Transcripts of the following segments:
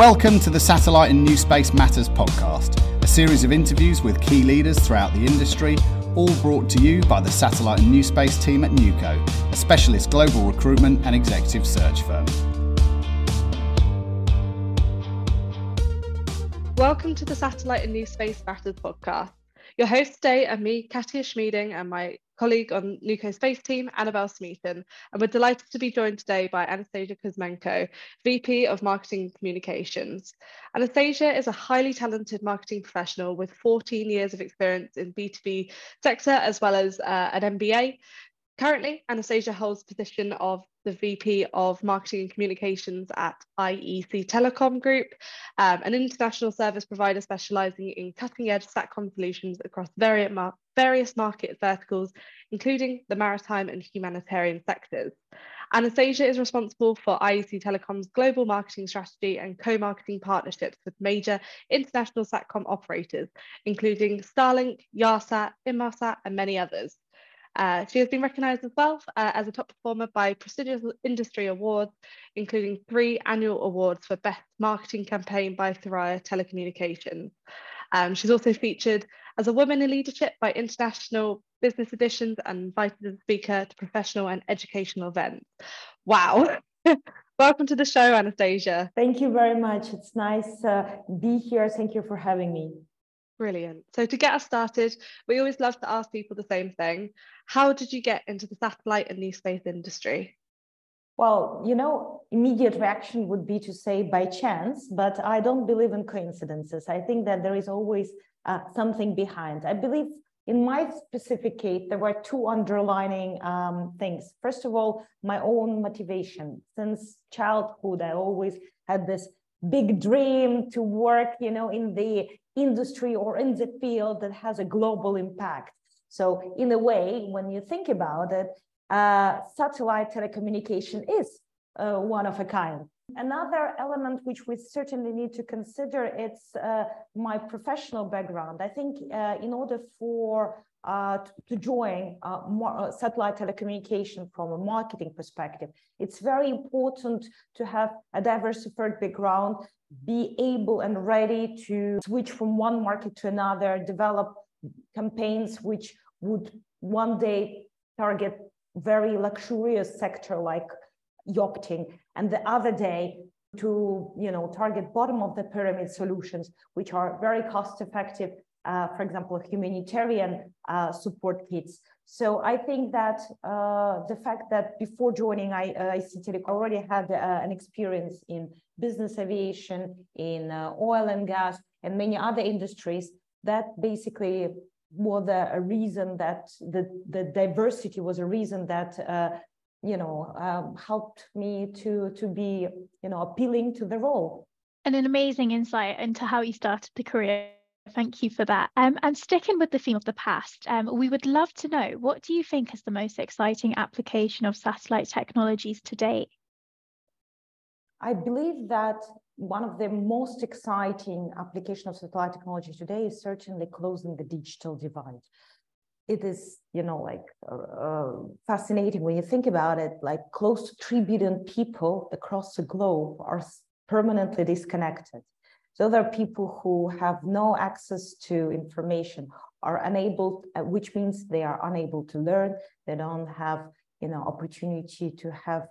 Welcome to the Satellite and New Space Matters podcast, a series of interviews with key leaders throughout the industry, all brought to you by the Satellite and New Space team at Neuco, a specialist global recruitment and executive search firm. Welcome to the Satellite and New Space Matters podcast. Your hosts today are me, Katia Schmieding, and my colleague on Neuco Space team, Annabelle Smeaton. And we're delighted to be joined today by Anastasia Kuzmenko, VP of Marketing Communications. Anastasia is a highly talented marketing professional with 14 years of experience in B2B sector, as well as uh, an MBA. Currently, Anastasia holds the position of the VP of Marketing and Communications at IEC Telecom Group, um, an international service provider specializing in cutting edge SATCOM solutions across various, mar various market verticals, including the maritime and humanitarian sectors. Anastasia is responsible for IEC Telecom's global marketing strategy and co-marketing partnerships with major international SATCOM operators, including Starlink, Yahsat, Inmarsat, and many others. Uh, she has been recognised as well uh, as a top performer by prestigious industry awards, including three annual awards for Best Marketing Campaign by Thuraya Telecommunications. Um, she's also featured as a woman in leadership by international business editions and invited as a speaker to professional and educational events. Wow. Welcome to the show, Anastasia. Thank you very much. It's nice to uh, be here. Thank you for having me. Brilliant. So to get us started, we always love to ask people the same thing. How did you get into the satellite and space industry? Well, you know, immediate reaction would be to say by chance, but I don't believe in coincidences. I think that there is always uh, something behind. I believe in my specific case, there were two underlining um, things. First of all, my own motivation. Since childhood, I always had this big dream to work, you know, in the industry or in the field that has a global impact. So in a way, when you think about it, uh, satellite telecommunication is uh, one of a kind. Another element which we certainly need to consider it's uh, my professional background. I think uh, in order for uh, to join uh, uh, satellite telecommunication from a marketing perspective. It's very important to have a diversified background, be able and ready to switch from one market to another, develop campaigns which would one day target very luxurious sector like yachting and the other day to you know target bottom of the pyramid solutions which are very cost effective uh, for example, humanitarian uh, support kits. So I think that uh, the fact that before joining I, uh, I already had uh, an experience in business aviation, in uh, oil and gas, and many other industries, that basically was a, a reason that the, the diversity was a reason that you know um, helped me to to be you know appealing to the role. And an amazing insight into how you started the career Thank you for that. Um, and sticking with the theme of the past, um, we would love to know what do you think is the most exciting application of satellite technologies today? I believe that one of the most exciting application of satellite technology today is certainly closing the digital divide. It is, you know, like uh, uh fascinating when you think about it. Like close to three billion people across the globe are permanently disconnected. There are people who have no access to information, are unable, uh, which means they are unable to learn. They don't have, you know, opportunity to have,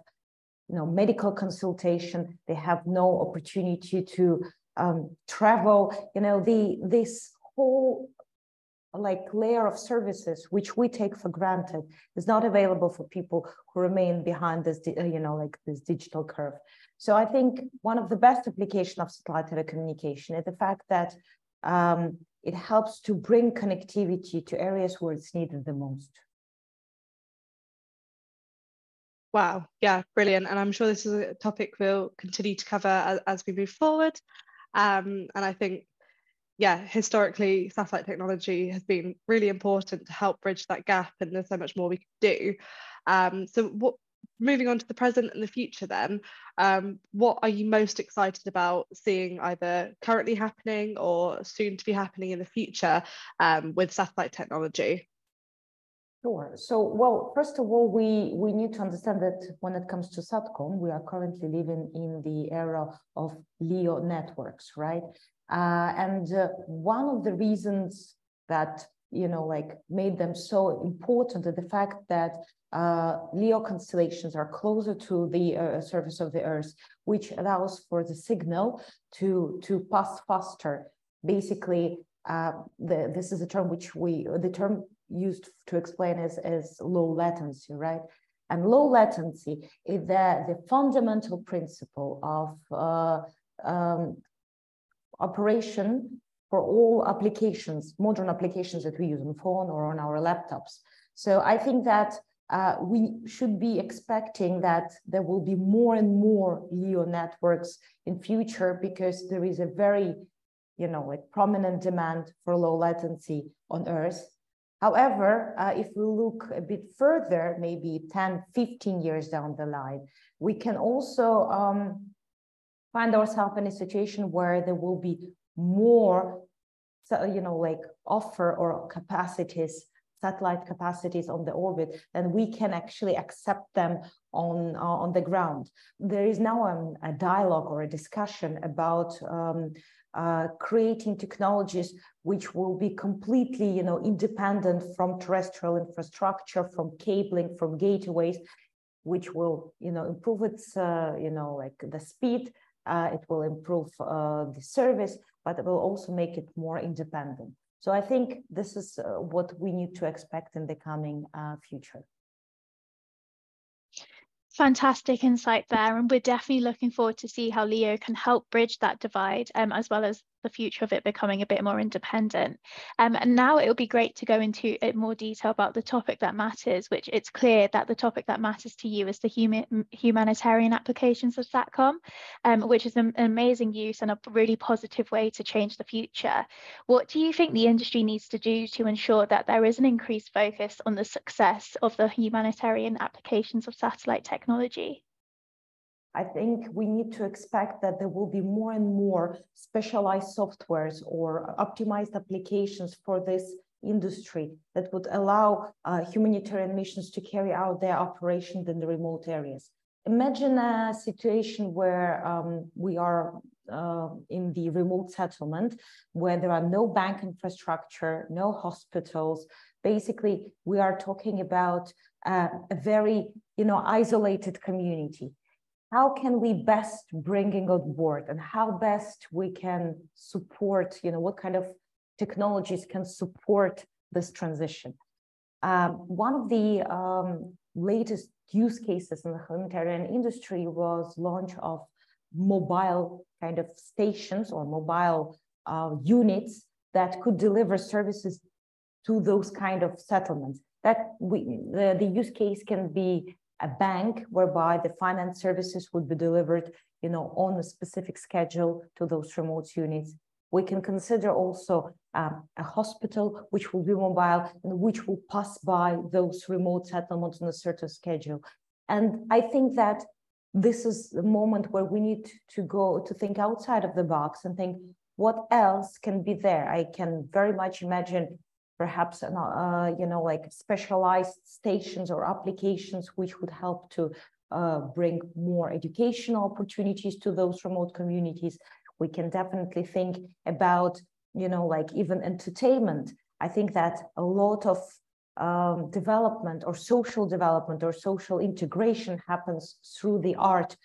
you know, medical consultation. They have no opportunity to um, travel. You know, the this whole like layer of services which we take for granted is not available for people who remain behind this you know like this digital curve so I think one of the best application of satellite telecommunication is the fact that um, it helps to bring connectivity to areas where it's needed the most. Wow, yeah, brilliant. And I'm sure this is a topic we'll continue to cover as, as we move forward. Um, and I think, yeah, historically, satellite technology has been really important to help bridge that gap, and there's so much more we could do. Um, so, what moving on to the present and the future then um, what are you most excited about seeing either currently happening or soon to be happening in the future um, with satellite technology Sure. So, well, first of all, we, we need to understand that when it comes to SATCOM, we are currently living in the era of LEO networks, right? Uh, and uh, one of the reasons that, you know, like made them so important is the fact that uh, LEO constellations are closer to the uh, surface of the Earth, which allows for the signal to, to pass faster. Basically, uh, the, this is a term which we, the term used to explain as, as low latency, right? And low latency is the, the fundamental principle of uh, um, operation for all applications, modern applications that we use on phone or on our laptops. So I think that uh, we should be expecting that there will be more and more LEO networks in future because there is a very, you know, like prominent demand for low latency on Earth. However, uh, if we look a bit further, maybe 10, 15 years down the line, we can also um, find ourselves in a situation where there will be more, you know, like offer or capacities, satellite capacities on the orbit, then we can actually accept them on, uh, on the ground. There is now um, a dialogue or a discussion about um, uh, creating technologies which will be completely you know independent from terrestrial infrastructure from cabling from gateways which will you know improve its uh, you know like the speed uh, it will improve uh, the service but it will also make it more independent. So i think this is uh, what we need to expect in the coming uh, future. Fantastic insight there and we're definitely looking forward to see how leo can help bridge that divide um, as well as the future of it becoming a bit more independent. Um, and now it will be great to go into more detail about the topic that matters, which it's clear that the topic that matters to you is the human, humanitarian applications of SATCOM, um, which is an amazing use and a really positive way to change the future. What do you think the industry needs to do to ensure that there is an increased focus on the success of the humanitarian applications of satellite technology? I think we need to expect that there will be more and more specialized softwares or optimized applications for this industry that would allow uh, humanitarian missions to carry out their operations in the remote areas. Imagine a situation where um, we are uh, in the remote settlement where there are no bank infrastructure, no hospitals. Basically, we are talking about uh, a very you know, isolated community how can we best bringing on board and how best we can support you know what kind of technologies can support this transition? Um, one of the um, latest use cases in the humanitarian industry was launch of mobile kind of stations or mobile uh, units that could deliver services to those kind of settlements. That we the, the use case can be a bank whereby the finance services would be delivered you know, on a specific schedule to those remote units. We can consider also um, a hospital which will be mobile and which will pass by those remote settlements on a certain schedule. And I think that this is the moment where we need to go to think outside of the box and think what else can be there. I can very much imagine perhaps uh, you know like specialized stations or applications which would help to uh, bring more educational opportunities to those remote communities. We can definitely think about you know like even entertainment. I think that a lot of um, development or social development or social integration happens through the art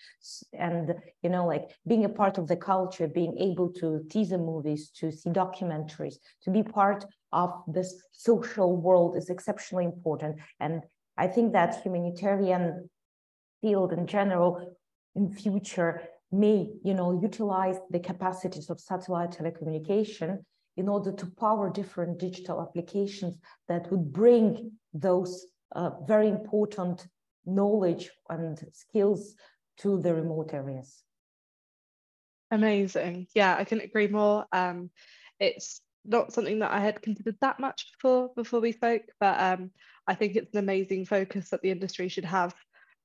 and you know like being a part of the culture being able to see the movies to see documentaries to be part of this social world is exceptionally important. And i think that humanitarian field in general in future may you know utilize the capacities of satellite telecommunication in order to power different digital applications that would bring those uh, very important knowledge and skills to the remote areas. Amazing. Yeah, I can agree more. Um, it's not something that I had considered that much before before we spoke, but um, I think it's an amazing focus that the industry should have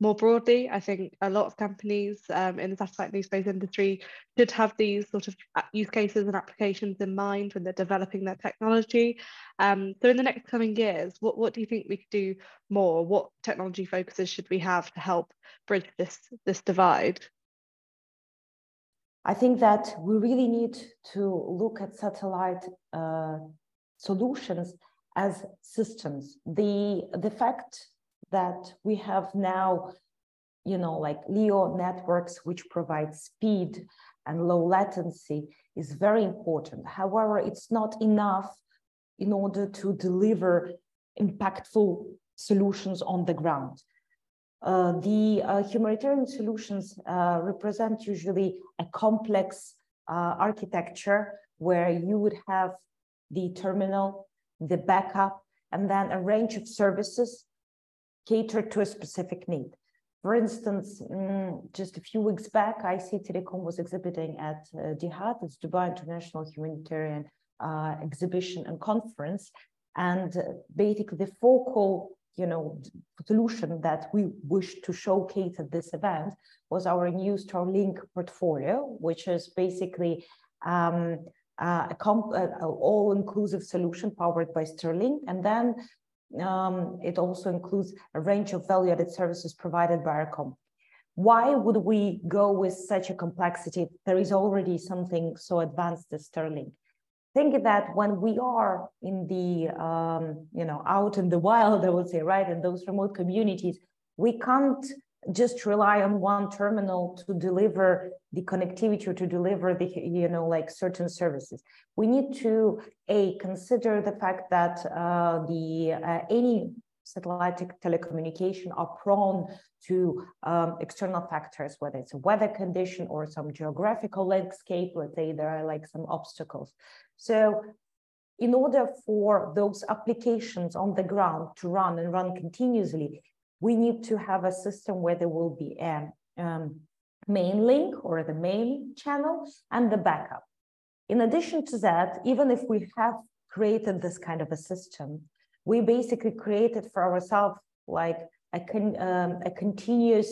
more broadly. I think a lot of companies um, in the satellite news space industry should have these sort of uh, use cases and applications in mind when they're developing their technology. Um, so in the next coming years, what, what do you think we could do more? What technology focuses should we have to help bridge this, this divide? I think that we really need to look at satellite uh, solutions as systems. The, the fact that we have now, you know, like LEO networks, which provide speed and low latency is very important. However, it's not enough in order to deliver impactful solutions on the ground. Uh, the uh, humanitarian solutions uh, represent usually a complex uh, architecture where you would have the terminal, the backup, and then a range of services catered to a specific need. For instance, mm, just a few weeks back, IEC Telecom was exhibiting at uh, DIHAD, it's Dubai International Humanitarian uh, Exhibition and Conference. And uh, basically the focal you know, solution that we wish to showcase at this event was our new Starlink portfolio, which is basically um, uh, a uh, all-inclusive solution powered by Starlink. And then um, it also includes a range of value-added services provided by company. Why would we go with such a complexity? There is already something so advanced as Starlink. Think that when we are in the, um, you know, out in the wild, I would say, right, in those remote communities, we can't just rely on one terminal to deliver the connectivity to deliver the you know like certain services. We need to a consider the fact that uh, the uh, any satellite telecommunication are prone to um, external factors whether it's a weather condition or some geographical landscape let's say there are like some obstacles. So in order for those applications on the ground to run and run continuously we need to have a system where there will be a um, main link or the main channel and the backup. In addition to that, even if we have created this kind of a system, we basically created for ourselves like a, con um, a continuous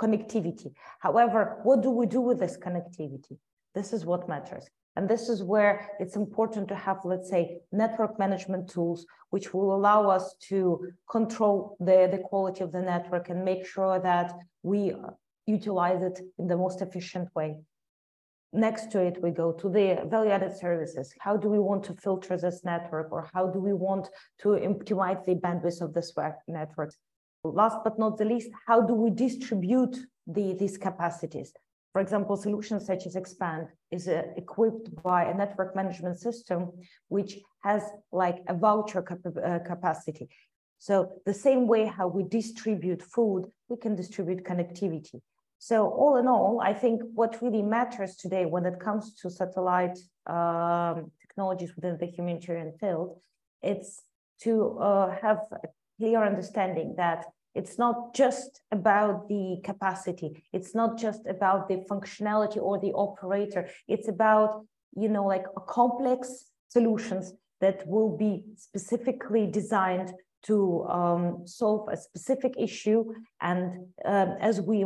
connectivity. However, what do we do with this connectivity? This is what matters. And this is where it's important to have, let's say, network management tools, which will allow us to control the, the quality of the network and make sure that we utilize it in the most efficient way. Next to it, we go to the value-added services. How do we want to filter this network or how do we want to optimize the bandwidth of this network? Last but not the least, how do we distribute the, these capacities? For example, solutions such as Expand is uh, equipped by a network management system, which has like a voucher cap uh, capacity. So the same way how we distribute food, we can distribute connectivity. So all in all, I think what really matters today when it comes to satellite um, technologies within the humanitarian field, it's to uh, have a clear understanding that it's not just about the capacity. It's not just about the functionality or the operator. It's about, you know, like complex solutions that will be specifically designed to um, solve a specific issue. And um, as we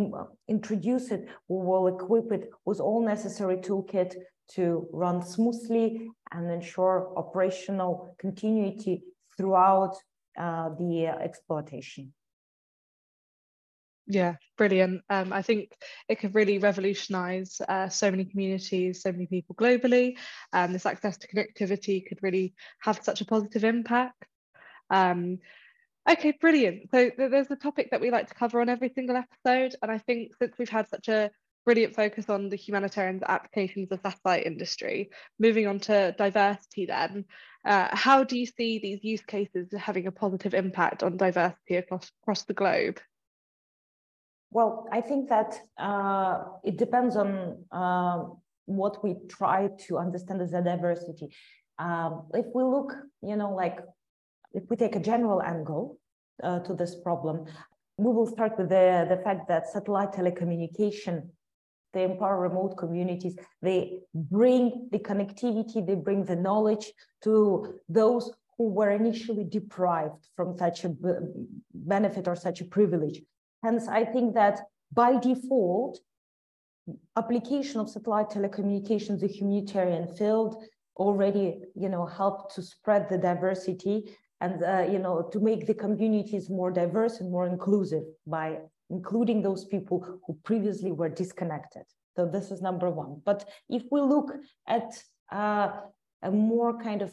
introduce it, we will equip it with all necessary toolkit to run smoothly and ensure operational continuity throughout uh, the uh, exploitation. Yeah, brilliant. Um, I think it could really revolutionize uh, so many communities, so many people globally. Um, this access to connectivity could really have such a positive impact. Um, okay, brilliant. So th there's a topic that we like to cover on every single episode. And I think since we've had such a brilliant focus on the humanitarian applications of satellite industry, moving on to diversity then, uh, how do you see these use cases having a positive impact on diversity across, across the globe? Well, I think that uh, it depends on uh, what we try to understand as a diversity. Um, if we look, you know, like if we take a general angle uh, to this problem, we will start with the, the fact that satellite telecommunication, they empower remote communities, they bring the connectivity, they bring the knowledge to those who were initially deprived from such a benefit or such a privilege. Hence, I think that by default, application of satellite telecommunications, the humanitarian field, already, you know, helped to spread the diversity and, uh, you know, to make the communities more diverse and more inclusive by including those people who previously were disconnected. So this is number one. But if we look at uh, a more kind of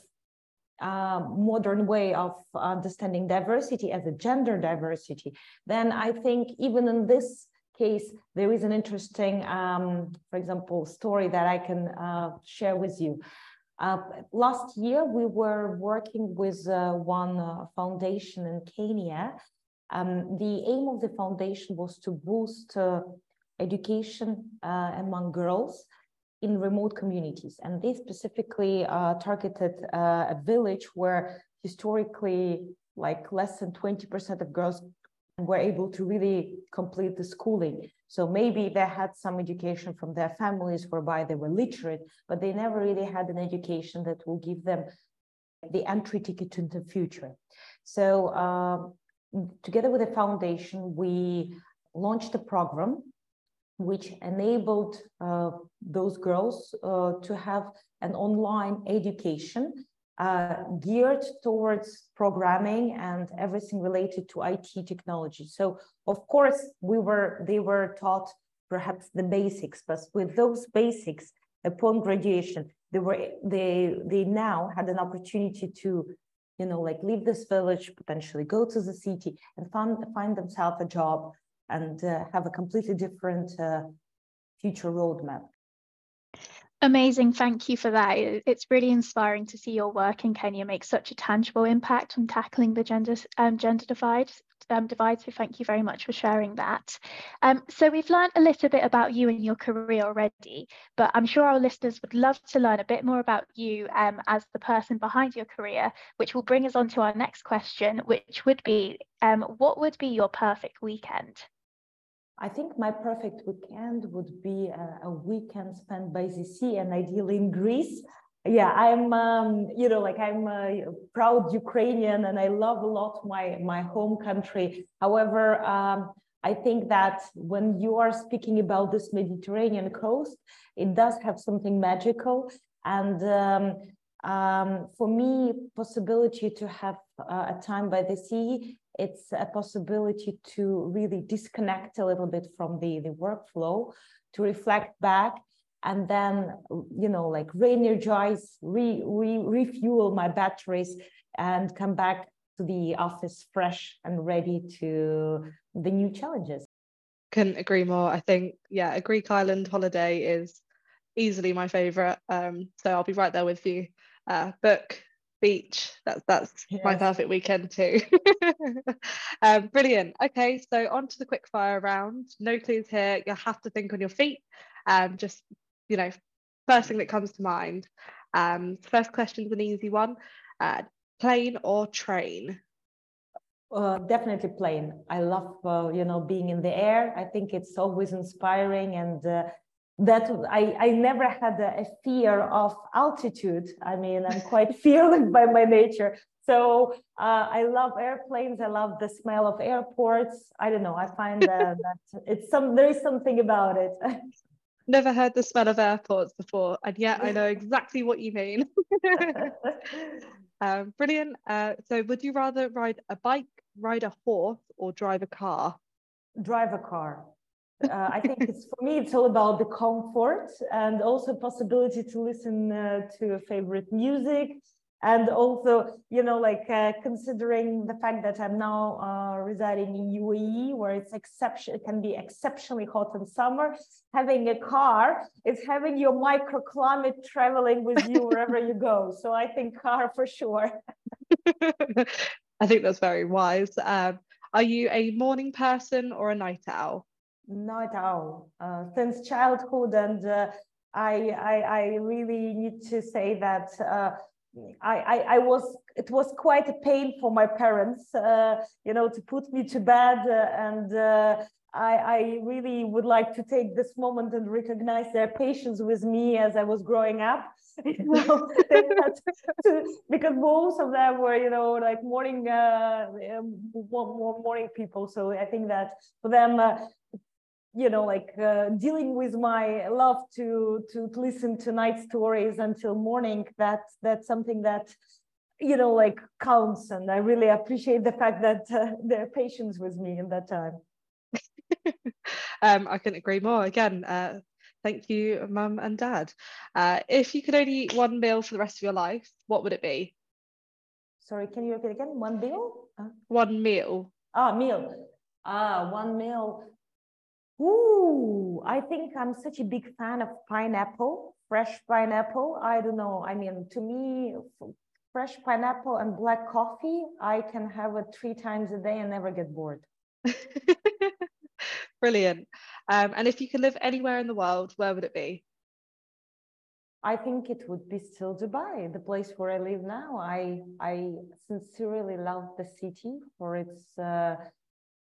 uh, modern way of understanding diversity as a gender diversity, then I think even in this case, there is an interesting, um, for example, story that I can uh, share with you. Uh, last year, we were working with uh, one uh, foundation in Kenya. Um, the aim of the foundation was to boost uh, education among girls in remote communities. And they specifically uh, targeted uh, a village where historically, like less than 20% of girls were able to really complete the schooling. So maybe they had some education from their families whereby they were literate, but they never really had an education that will give them the entry ticket to the future. So uh, together with the foundation, we launched a program which enabled uh, those girls uh, to have an online education uh, geared towards programming and everything related to IT technology. So of course we were they were taught perhaps the basics, but with those basics upon graduation, they were they they now had an opportunity to you know like leave this village, potentially go to the city and find find themselves a job and uh, have a completely different uh, future roadmap. Amazing. Thank you for that. It's really inspiring to see your work in Kenya make such a tangible impact on tackling the gender, um, gender divide. Um, divide. So thank you very much for sharing that. Um, so we've learned a little bit about you and your career already, but I'm sure our listeners would love to learn a bit more about you um, as the person behind your career, which will bring us on to our next question, which would be, um, what would be your perfect weekend? I think my perfect weekend would be a, a, weekend spent by the sea and ideally in Greece. Yeah, I'm, um, you know, like I'm a proud Ukrainian and I love a lot my, my home country. However, um, I think that when you are speaking about this Mediterranean coast, it does have something magical. And um, um, for me, possibility to have uh, a time by the sea it's a possibility to really disconnect a little bit from the, the workflow, to reflect back, and then, you know, like re-energize, re, re, refuel my batteries and come back to the office fresh and ready to the new challenges. Couldn't agree more. I think, yeah, a Greek island holiday is easily my favorite. Um, so I'll be right there with you. Uh, book beach. That's that's yes. my perfect weekend too. um, brilliant. Okay, so on to the quick fire round. No clues here. You'll have to think on your feet. Um, just you know, first thing that comes to mind. Um, first question's an easy one. Uh, plane or train? Uh, definitely plane. I love, uh, you know, being in the air. I think it's always inspiring and uh, that I, I never had a, a, fear of altitude. I mean, I'm quite fearless by my nature. So uh, I love airplanes. I love the smell of airports. I don't know. I find that, that it's some there is something about it. Never heard the smell of airports before, and yet I know exactly what you mean. um, brilliant. Uh, so, would you rather ride a bike, ride a horse, or drive a car? Drive a car uh, I think it's for me, it's all about the comfort and also possibility to listen uh, to a favorite music. And also, you know, like uh, considering the fact that I'm now uh, residing in UAE, where it's exception, it can be exceptionally hot in summer. Having a car is having your microclimate traveling with you wherever you go. So I think car for sure. I think that's very wise. Um, are you a morning person or a night owl? Not at all. Uh, since childhood, and uh, I, I, I really need to say that uh, I, I, I, was. It was quite a pain for my parents, uh, you know, to put me to bed, uh, and uh, I, I really would like to take this moment and recognize their patience with me as I was growing up. To, because most of them were, you know, like morning, uh, um, morning people. So I think that for them, uh, you know, like uh, dealing with my love to, to to listen to night stories until morning. That that's something that you know like counts, and I really appreciate the fact that uh, their patience with me in that time. um, I couldn't agree more. Again, uh, thank you, mum and dad. Uh, if you could only eat one meal for the rest of your life, what would it be? Sorry, can you repeat again? One meal? One meal. Ah, meal. Ah, one meal. Ooh, I think I'm such a big fan of pineapple, fresh pineapple. I don't know. I mean, to me, fresh pineapple and black coffee, I can have it three times a day and never get bored. Brilliant. Um, and if you could live anywhere in the world, where would it be? I think it would be still Dubai, the place where I live now. I I sincerely love the city for its uh,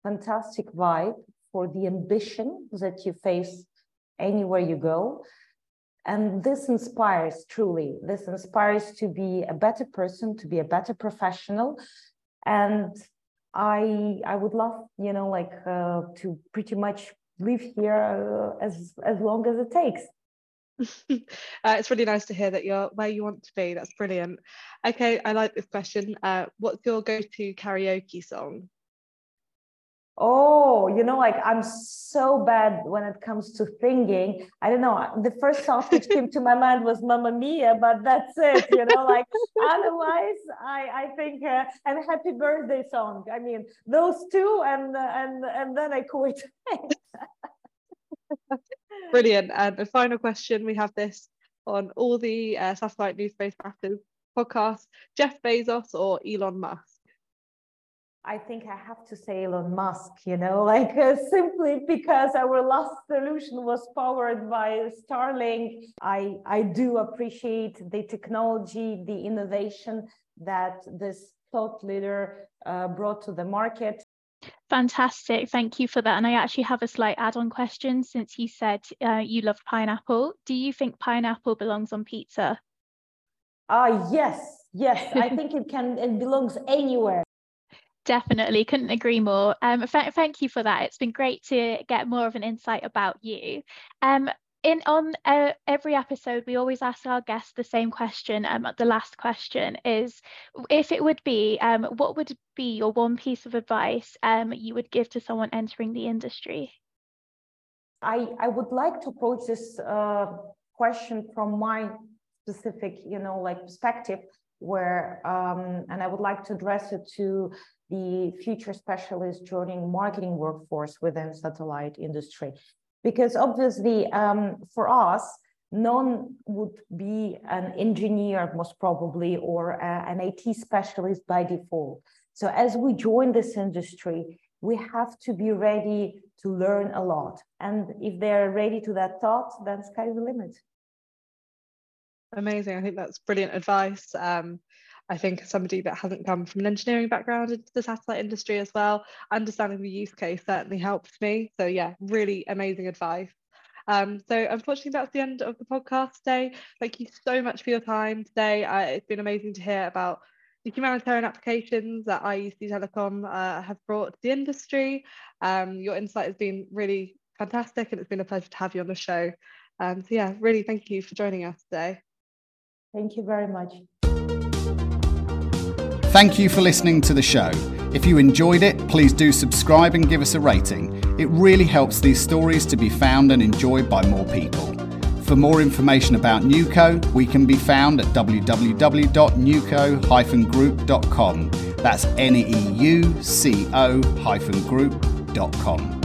fantastic vibe, for the ambition that you face anywhere you go. And this inspires truly. This inspires to be a better person, to be a better professional. And I I would love, you know, like uh, to pretty much live here uh, as as long as it takes. uh, it's really nice to hear that you're where you want to be. That's brilliant. Okay, I like this question. Uh, what's your go-to karaoke song? Oh, you know, like I'm so bad when it comes to singing. I don't know. The first song which came to my mind was Mamma Mia, but that's it. You know, like otherwise, I I think uh, and Happy Birthday song. I mean, those two, and and and then I quit. Brilliant. And the final question, we have this on all the uh, satellite news space podcasts: Jeff Bezos or Elon Musk? I think I have to say Elon Musk, you know, like uh, simply because our last solution was powered by Starlink. I, I do appreciate the technology, the innovation that this thought leader uh, brought to the market. Fantastic. Thank you for that. And I actually have a slight add on question since you said uh, you love pineapple. Do you think pineapple belongs on pizza? Ah, uh, yes, yes. I think it can, it belongs anywhere. Definitely, couldn't agree more. Um, th- thank you for that. It's been great to get more of an insight about you. Um, in on uh, every episode, we always ask our guests the same question. Um, the last question is, if it would be, um, what would be your one piece of advice um, you would give to someone entering the industry? I I would like to approach this uh, question from my specific, you know, like perspective where um, and I would like to address it to the future specialists joining marketing workforce within satellite industry. Because obviously um, for us, none would be an engineer most probably or a, an IT specialist by default. So as we join this industry, we have to be ready to learn a lot. And if they're ready to that thought, then sky's the limit. Amazing. I think that's brilliant advice. Um, I think somebody that hasn't come from an engineering background into the satellite industry as well, understanding the use case certainly helped me. So yeah, really amazing advice. Um, so unfortunately, that's the end of the podcast today. Thank you so much for your time today. Uh, it's been amazing to hear about the humanitarian applications that IEC Telecom uh, have brought to the industry. Um, your insight has been really fantastic and it's been a pleasure to have you on the show. Um, so yeah, really thank you for joining us today. Thank you very much. Thank you for listening to the show. If you enjoyed it, please do subscribe and give us a rating. It really helps these stories to be found and enjoyed by more people. For more information about Neuco, we can be found at www.neuco-group.com. That's N E U C O group.com.